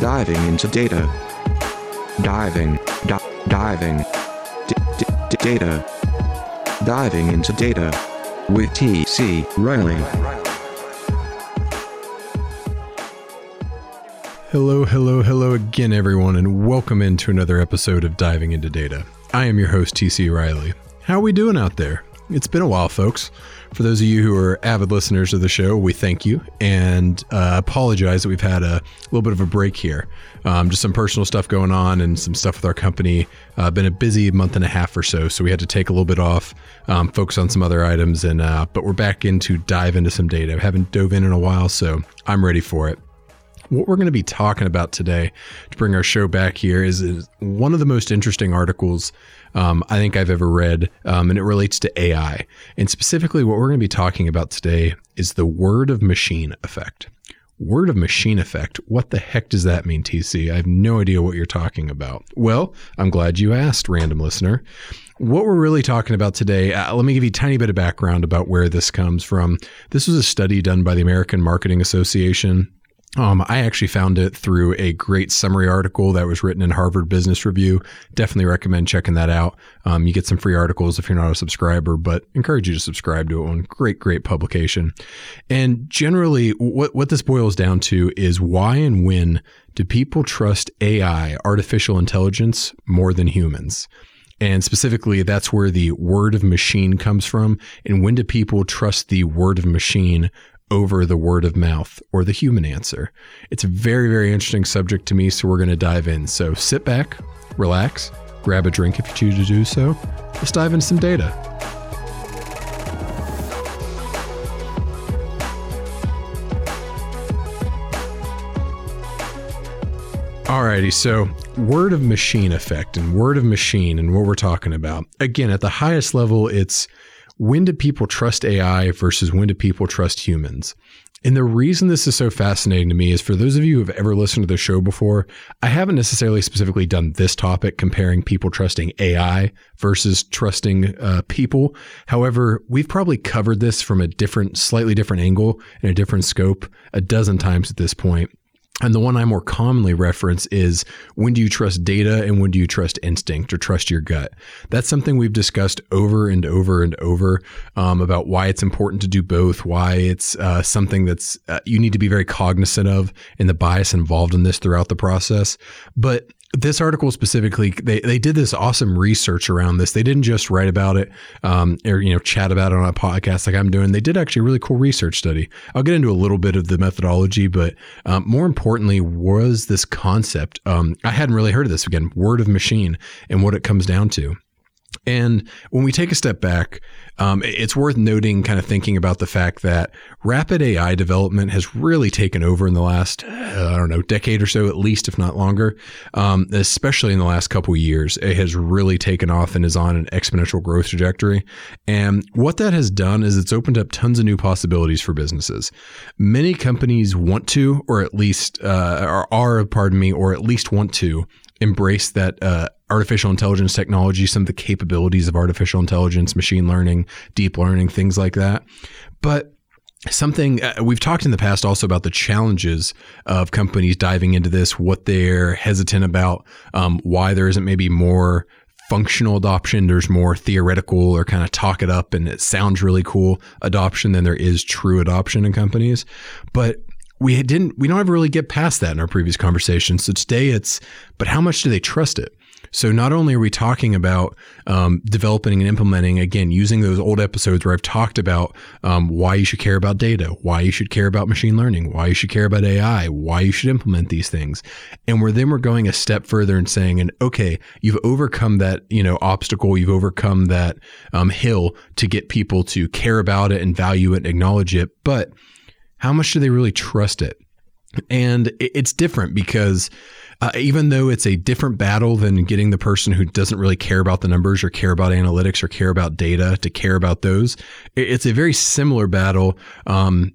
Diving into data. Diving. Di- diving. D- d- data. Diving into data. With T.C. Riley. Hello, hello, hello again, everyone, and welcome into another episode of Diving into Data. I am your host, TC Riley. How are we doing out there? It's been a while, folks. For those of you who are avid listeners of the show, we thank you and uh, apologize that we've had a little bit of a break here. Um, just some personal stuff going on and some stuff with our company. Uh, been a busy month and a half or so, so we had to take a little bit off, um, focus on some other items, and uh, but we're back in to dive into some data. I haven't dove in in a while, so I'm ready for it. What we're going to be talking about today to bring our show back here is, is one of the most interesting articles um, I think I've ever read, um, and it relates to AI. And specifically, what we're going to be talking about today is the word of machine effect. Word of machine effect. What the heck does that mean, TC? I have no idea what you're talking about. Well, I'm glad you asked, random listener. What we're really talking about today, uh, let me give you a tiny bit of background about where this comes from. This was a study done by the American Marketing Association. Um, I actually found it through a great summary article that was written in Harvard Business Review. Definitely recommend checking that out. Um, you get some free articles if you're not a subscriber, but encourage you to subscribe to it. One great, great publication. And generally, what what this boils down to is why and when do people trust AI, artificial intelligence, more than humans? And specifically, that's where the word of machine comes from. And when do people trust the word of machine over the word of mouth or the human answer? It's a very, very interesting subject to me, so we're going to dive in. So sit back, relax, grab a drink if you choose to do so. Let's dive into some data. Alrighty, so word of machine effect and word of machine and what we're talking about. Again, at the highest level, it's when do people trust AI versus when do people trust humans? And the reason this is so fascinating to me is for those of you who have ever listened to the show before, I haven't necessarily specifically done this topic comparing people trusting AI versus trusting uh, people. However, we've probably covered this from a different, slightly different angle and a different scope a dozen times at this point. And the one I more commonly reference is when do you trust data and when do you trust instinct or trust your gut? That's something we've discussed over and over and over um, about why it's important to do both, why it's uh, something that's uh, you need to be very cognizant of and the bias involved in this throughout the process. But this article specifically, they, they did this awesome research around this. They didn't just write about it um, or you know chat about it on a podcast like I'm doing. They did actually a really cool research study. I'll get into a little bit of the methodology, but um, more importantly, was this concept. Um, I hadn't really heard of this again, word of machine, and what it comes down to. And when we take a step back, um, it's worth noting, kind of thinking about the fact that rapid AI development has really taken over in the last, uh, I don't know, decade or so, at least, if not longer. Um, especially in the last couple of years, it has really taken off and is on an exponential growth trajectory. And what that has done is it's opened up tons of new possibilities for businesses. Many companies want to, or at least uh, are, are, pardon me, or at least want to embrace that uh, artificial intelligence technology, some of the capabilities of artificial intelligence, machine learning, deep learning, things like that. But something uh, we've talked in the past also about the challenges of companies diving into this, what they're hesitant about, um, why there isn't maybe more functional adoption. There's more theoretical or kind of talk it up and it sounds really cool adoption than there is true adoption in companies. But we didn't we don't ever really get past that in our previous conversation. So today it's but how much do they trust it? So not only are we talking about um, developing and implementing again using those old episodes where I've talked about um, why you should care about data, why you should care about machine learning, why you should care about AI, why you should implement these things, and we're then we're going a step further and saying, and okay, you've overcome that you know obstacle, you've overcome that um, hill to get people to care about it and value it and acknowledge it, but how much do they really trust it? And it's different because uh, even though it's a different battle than getting the person who doesn't really care about the numbers or care about analytics or care about data to care about those, it's a very similar battle. Um,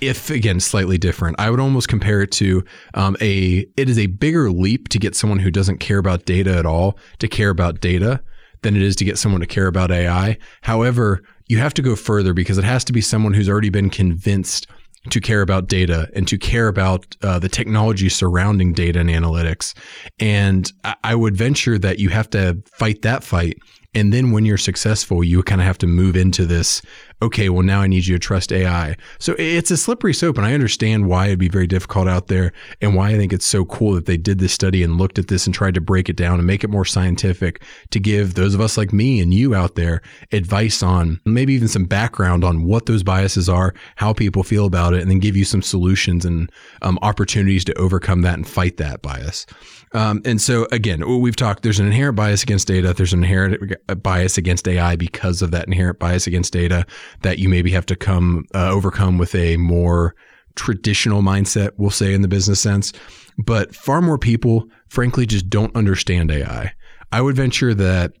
if again slightly different, I would almost compare it to um, a. It is a bigger leap to get someone who doesn't care about data at all to care about data than it is to get someone to care about AI. However, you have to go further because it has to be someone who's already been convinced to care about data and to care about uh, the technology surrounding data and analytics. And I would venture that you have to fight that fight and then when you're successful, you kind of have to move into this, okay, well, now I need you to trust AI. So it's a slippery slope. And I understand why it'd be very difficult out there and why I think it's so cool that they did this study and looked at this and tried to break it down and make it more scientific to give those of us like me and you out there advice on maybe even some background on what those biases are, how people feel about it, and then give you some solutions and um, opportunities to overcome that and fight that bias. Um, and so again, we've talked. There's an inherent bias against data. There's an inherent bias against AI because of that inherent bias against data that you maybe have to come uh, overcome with a more traditional mindset. We'll say in the business sense, but far more people, frankly, just don't understand AI. I would venture that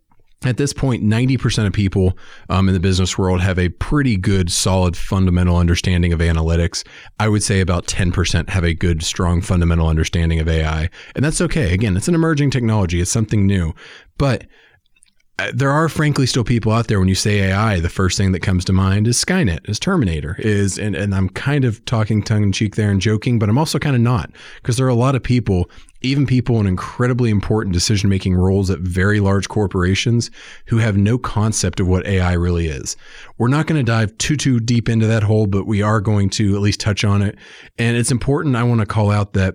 at this point, 90% of people um, in the business world have a pretty good, solid, fundamental understanding of analytics. I would say about 10% have a good, strong, fundamental understanding of AI. And that's okay. Again, it's an emerging technology, it's something new. But Uh, there are frankly still people out there when you say AI, the first thing that comes to mind is Skynet, is Terminator, is and, and I'm kind of talking tongue in cheek there and joking, but I'm also kind of not because there are a lot of people, even people in incredibly important decision making roles at very large corporations who have no concept of what AI really is. We're not going to dive too too deep into that hole, but we are going to at least touch on it. And it's important I want to call out that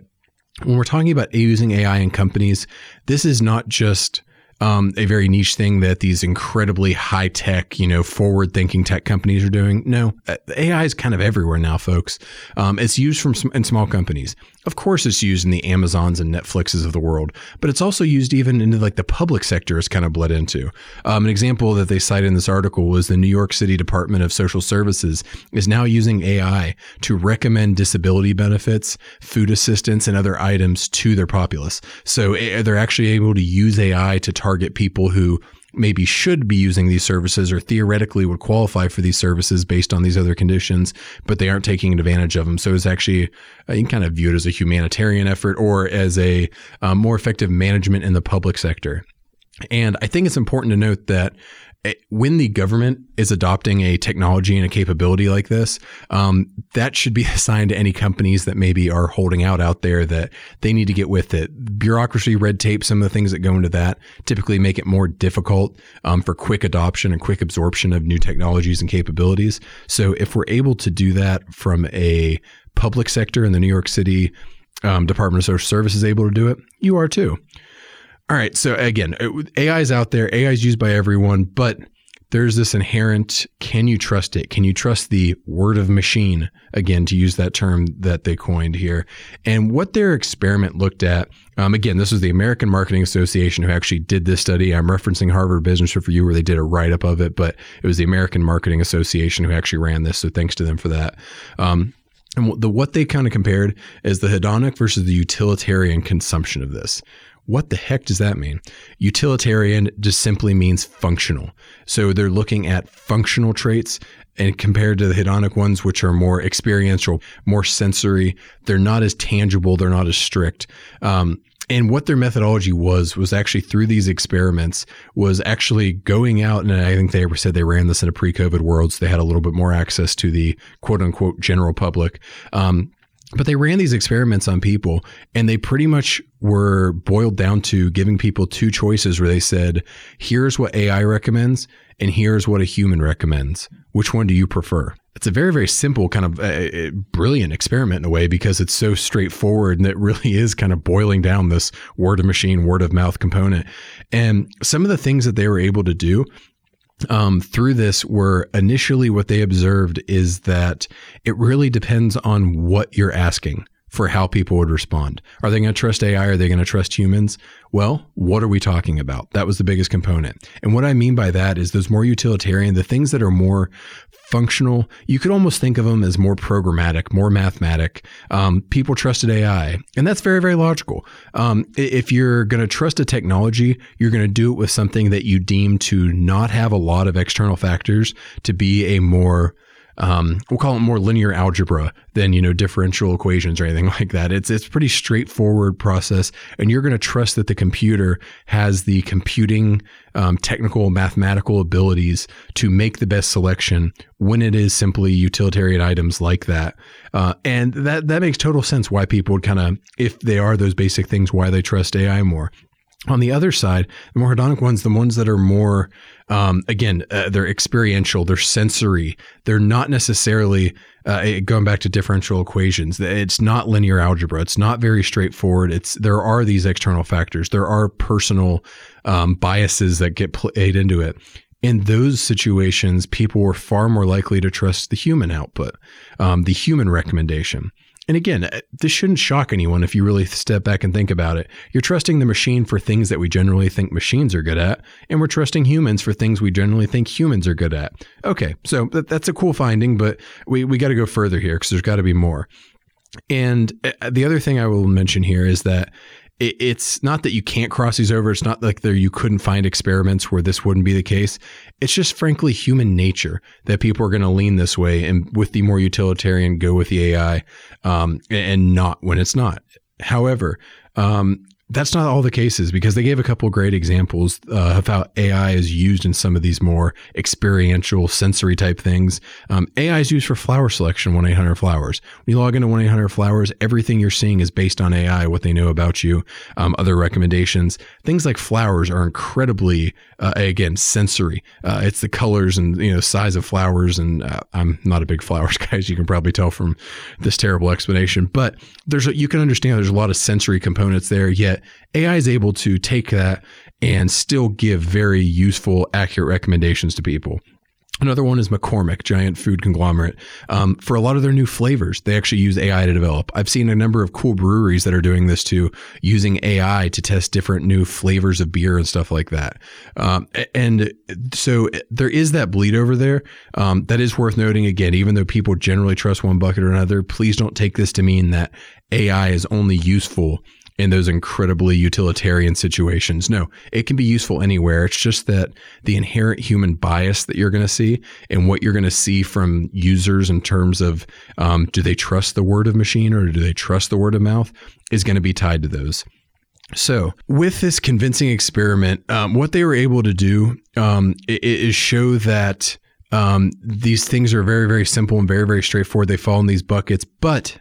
when we're talking about using AI in companies, this is not just um, a very niche thing that these incredibly high tech, you know, forward thinking tech companies are doing. No, uh, AI is kind of everywhere now, folks. Um, it's used from in small companies. Of course, it's used in the Amazons and Netflixes of the world, but it's also used even into like the public sector is kind of bled into. Um, an example that they cite in this article was the New York City Department of Social Services is now using AI to recommend disability benefits, food assistance, and other items to their populace. So eh, they're actually able to use AI to target people who maybe should be using these services or theoretically would qualify for these services based on these other conditions, but they aren't taking advantage of them. So it's actually uh, you can kind of view it as a humanitarian effort or as a um, more effective management in the public sector. And I think it's important to note that Eh, when the government is adopting a technology and a capability like this, um, that should be assigned to any companies that maybe are holding out out there that they need to get with it. Bureaucracy, red tape, some of the things that go into that typically make it more difficult um, for quick adoption and quick absorption of new technologies and capabilities. So if we're able to do that from a public sector in the New York City um, Department of Social Services able to do it, you are too. All right. So again, AI is out there. AI is used by everyone, but there's this inherent can you trust it? Can you trust the word of machine? Again, to use that term that they coined here. And what their experiment looked at, um, again, this was the American Marketing Association who actually did this study. I'm referencing Harvard Business Review where they did a write up of it, but it was the American Marketing Association who actually ran this. So thanks to them for that. Um, and the what they kind of compared is the hedonic versus the utilitarian consumption of this. What the heck does that mean? Utilitarian just simply means functional. So they're looking at functional traits and compared to the hedonic ones, which are more experiential, more sensory, they're not as tangible, they're not as strict. Um, and what their methodology was was actually through these experiments was actually going out and I think they ever said they ran this in a pre-COVID world, so they had a little bit more access to the quote unquote general public. Um, but they ran these experiments on people and they pretty much were boiled down to giving people two choices where they said, here's what AI recommends and here's what a human recommends. Which one do you prefer? It's a very, very simple, kind of uh, brilliant experiment in a way because it's so straightforward and it really is kind of boiling down this word of machine, word of mouth component. And some of the things that they were able to do um, through this were initially what they observed is that it really depends on what you're asking for how people would respond. Are they going to trust AI? Are they going to trust humans? Well, what are we talking about? That was the biggest component. And what I mean by that is those more utilitarian, the things that are more functional, you could almost think of them as more programmatic, more mathematic. Um, people trusted AI. And that's very, very logical. Um, if you're going to trust a technology, you're going to do it with something that you deem to not have a lot of external factors to be a more um, we'll call it more linear algebra than you know differential equations or anything like that. It's it's pretty straightforward process, and you're going to trust that the computer has the computing, um, technical, mathematical abilities to make the best selection when it is simply utilitarian items like that. Uh, and that that makes total sense why people would kind of, if they are those basic things, why they trust AI more. On the other side, the more hedonic ones, the ones that are more, um, again, uh, they're experiential, they're sensory, they're not necessarily uh, going back to differential equations. It's not linear algebra. It's not very straightforward. It's there are these external factors. There are personal um, biases that get played into it. In those situations, people were far more likely to trust the human output, um, the human recommendation. And again, uh, this shouldn't shock anyone if you really step back and think about it. You're trusting the machine for things that we generally think machines are good at, and we're trusting humans for things we generally think humans are good at. Okay, so that's a cool finding, but we, we got to go further here because there's got to be more. And uh, the other thing I will mention here is that it, it's not that you can't cross these over. It's not like there you couldn't find experiments where this wouldn't be the case. It's just frankly human nature that people are going to lean this way and with the more utilitarian go with the AI um, and not when it's not. However, um, that's not all the cases because they gave a couple great examples uh, of how AI is used in some of these more experiential, sensory type things. Um, AI is used for flower selection, 1 800 Flowers. When you log into 1 800 Flowers, everything you're seeing is based on AI, what they know about you, um, other recommendations. Things like flowers are incredibly, uh, again, sensory. Uh, it's the colors and you know size of flowers, and uh, I'm not a big flowers guy, as you can probably tell from this terrible explanation. But there's a, you can understand there's a lot of sensory components there. Yet AI is able to take that and still give very useful, accurate recommendations to people. Another one is McCormick, giant food conglomerate. Um, for a lot of their new flavors, they actually use AI to develop. I've seen a number of cool breweries that are doing this too, using AI to test different new flavors of beer and stuff like that. Um, and so there is that bleed over there. Um, that is worth noting again, even though people generally trust one bucket or another, please don't take this to mean that AI is only useful in those incredibly utilitarian situations. No, it can be useful anywhere. It's just that the inherent human bias that you're going to see and what you're going to see from users in terms of um, do they trust the word of machine or do they trust the word of mouth is going to be tied to those. So, with this convincing experiment, um, what they were able to do um, is show that um, these things are very, very simple and very, very straightforward. They fall in these buckets, but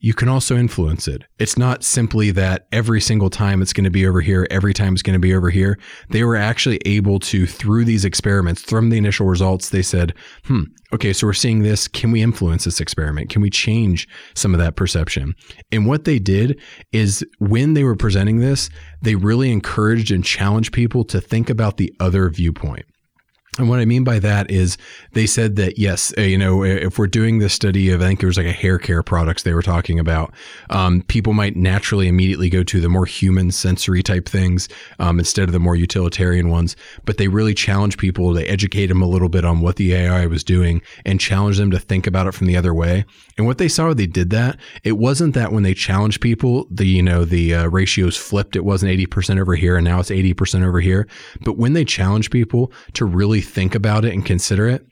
you can also influence it. It's not simply that every single time it's going to be over here, every time it's going to be over here. They were actually able to, through these experiments, from the initial results, they said, hmm, okay, so we're seeing this. Can we influence this experiment? Can we change some of that perception? And what they did is when they were presenting this, they really encouraged and challenged people to think about the other viewpoint. And what I mean by that is they said that, yes, uh, you know, if we're doing this study of, I think it was like a hair care products they were talking about, um, people might naturally immediately go to the more human sensory type things um, instead of the more utilitarian ones. But they really challenge people. They educate them a little bit on what the AI was doing and challenge them to think about it from the other way. And what they saw, they did that. It wasn't that when they challenged people, the, you know, the uh, ratios flipped. It wasn't 80% over here and now it's 80% over here. But when they challenge people to really think about it and consider it,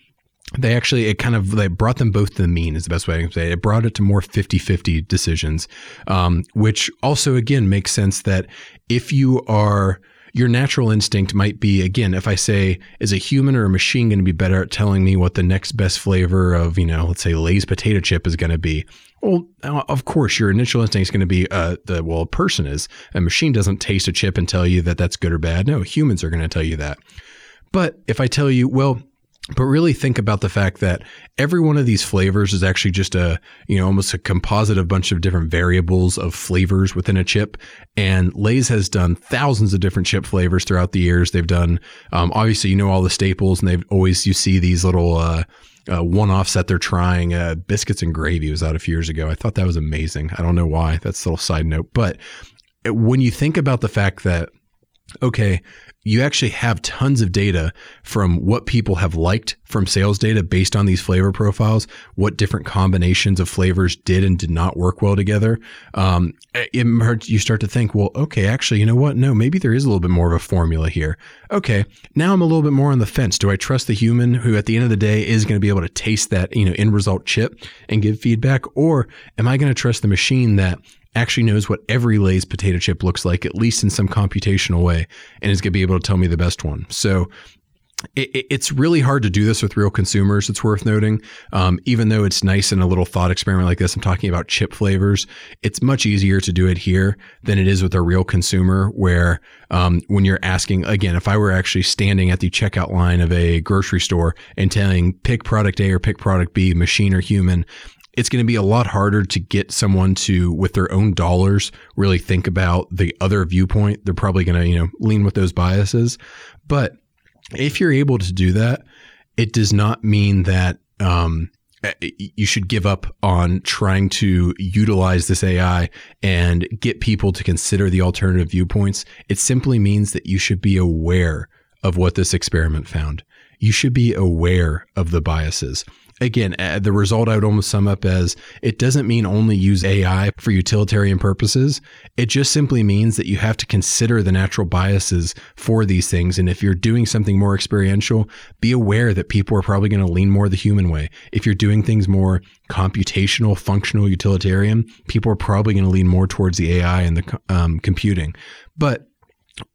they actually it kind of they brought them both to the mean is the best way I can say it. it brought it to more 50-50 decisions um, which also again makes sense that if you are your natural instinct might be again if i say is a human or a machine going to be better at telling me what the next best flavor of you know let's say lay's potato chip is going to be? Well of course your initial instinct is going to be uh, the well a person is. A machine doesn't taste a chip and tell you that that's good or bad. No humans are going to tell you that but if I tell you, well, but really think about the fact that every one of these flavors is actually just a you know almost a composite of a bunch of different variables of flavors within a chip. And lay's has done thousands of different chip flavors throughout the years. They've done um, obviously you know all the staples and they've always you see these little uh, uh, one-offs that they're trying. Uh, biscuits and gravy was out a few years ago. I thought that was amazing. I don't know why. That's a little side note. But when you think about the fact that okay you actually have tons of data from what people have liked from sales data based on these flavor profiles, what different combinations of flavors did and did not work well together. Um, it, you start to think, well, okay, actually, you know what? No, maybe there is a little bit more of a formula here. Okay, now I'm a little bit more on the fence. Do I trust the human who, at the end of the day, is going to be able to taste that you know end result chip and give feedback, or am I going to trust the machine that actually knows what every Lay's potato chip looks like, at least in some computational way, and is going to be able to tell me the best one. So it, it's really hard to do this with real consumers. It's worth noting, um, even though it's nice in a little thought experiment like this. I'm talking about chip flavors. It's much easier to do it here than it is with a real consumer. Where um, when you're asking again, if I were actually standing at the checkout line of a grocery store and telling pick product A or pick product B, machine or human, it's going to be a lot harder to get someone to, with their own dollars, really think about the other viewpoint. They're probably going to, you know, lean with those biases. But if you're able to do that, it does not mean that um, you should give up on trying to utilize this AI and get people to consider the alternative viewpoints. It simply means that you should be aware of what this experiment found. You should be aware of the biases again, uh, the result I would almost sum up as it doesn't mean only use AI for utilitarian purposes. It just simply means that you have to consider the natural biases for these things. And if you're doing something more experiential, be aware that people are probably going to lean more the human way. If you're doing things more computational, functional, utilitarian, people are probably going to lean more towards the AI and the um, computing. But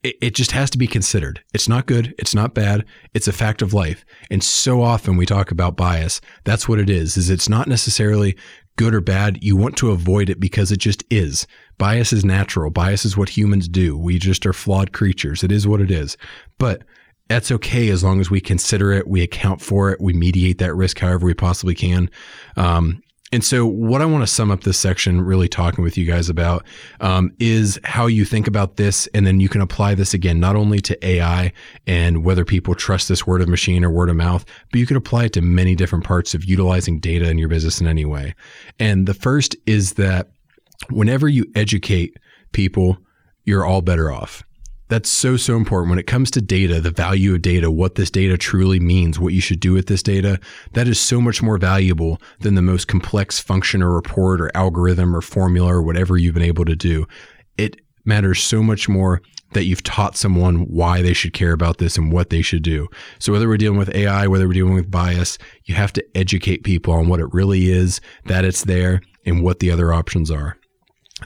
it, it just has to be considered. It's not good. It's not bad. It's a fact of life. And so often we talk about bias. That's what it is, is it's not necessarily good or bad. You want to avoid it because it just is. Bias is natural. Bias is what humans do. We just are flawed creatures. It is what it is. But that's okay as long as we consider it, we account for it, we mediate that risk however we possibly can. Um, and so, what I want to sum up this section, really talking with you guys about, um, is how you think about this, and then you can apply this again, not only to AI and whether people trust this word of machine or word of mouth, but you can apply it to many different parts of utilizing data in your business in any way. And the first is that whenever you educate people, you're all better off. That's so, so important. When it comes to data, the value of data, what this data truly means, what you should do with this data, that is so much more valuable than the most complex function or report or algorithm or formula or whatever you've been able to do. It matters so much more that you've taught someone why they should care about this and what they should do. So whether we're dealing with AI, whether we're dealing with bias, you have to educate people on what it really is, that it's there, and what the other options are.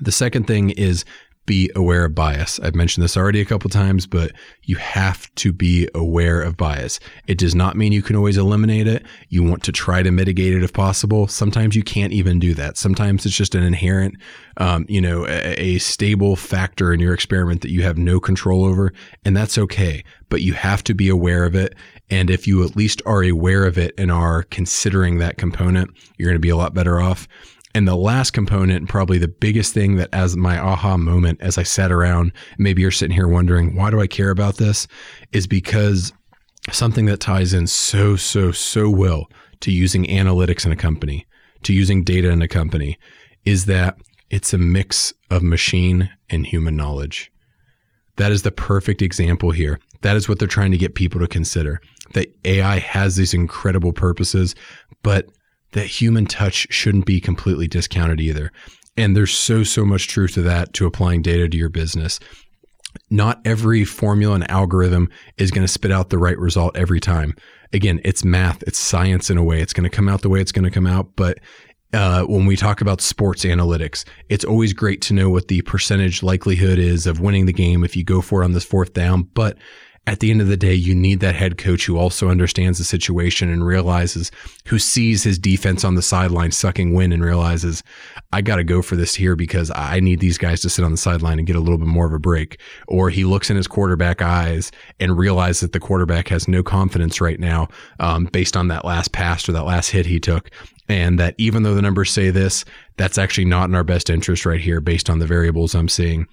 The second thing is be aware of bias. I've mentioned this already a couple times, but you have to be aware of bias. It does not mean you can always eliminate it. You want to try to mitigate it if possible. Sometimes you can't even do that. Sometimes it's just an inherent, um, you know, a, a stable factor in your experiment that you have no control over, and that's okay. But you have to be aware of it. And if you at least are aware of it and are considering that component, you're going to be a lot better off. And the last component, probably the biggest thing that as my aha moment as I sat around, maybe you're sitting here wondering, why do I care about this? Is because something that ties in so, so, so well to using analytics in a company, to using data in a company, is that it's a mix of machine and human knowledge. That is the perfect example here. That is what they're trying to get people to consider. That AI has these incredible purposes, but that human touch shouldn't be completely discounted either. And there's so, so much truth to that to applying data to your business. Not every formula and algorithm is going to spit out the right result every time. Again, it's math, it's science in a way. It's going to come out the way it's going to come out. But uh, when we talk about sports analytics, it's always great to know what the percentage likelihood is of winning the game if you go for it on this fourth down. But at the end of the day, you need that head coach who also understands the situation and realizes, who sees his defense on the sideline sucking wind and realizes, I got to go for this here because I need these guys to sit on the sideline and get a little bit more of a break. Or he looks in his quarterback eyes and realizes that the quarterback has no confidence right now um, based on that last pass or that last hit he took. And that even though the numbers say this, that's actually not in our best interest right here based on the variables I'm seeing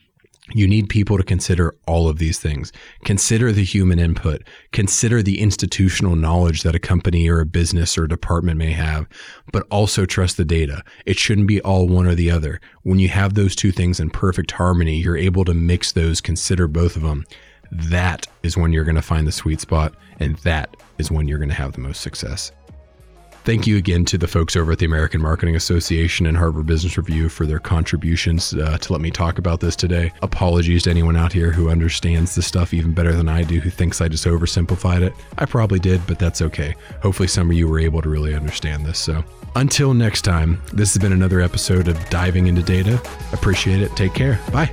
you need people to consider all of these things. Consider the human input. Consider the institutional knowledge that a company or a business or a department may have, but also trust the data. It shouldn't be all one or the other. When you have those two things in perfect harmony, you're able to mix those, consider both of them. that is when you're going to find the sweet spot, and that is when you're going to have the most success. Thank you again to the folks over at the American Marketing Association and Harvard Business Review for their contributions uh, to let me talk about this today. Apologies to anyone out here who understands this stuff even better than I do, who thinks I just oversimplified it. I probably did, but that's okay. Hopefully, some of you were able to really understand this. So, until next time, this has been another episode of Diving into Data. Appreciate it. Take care. Bye.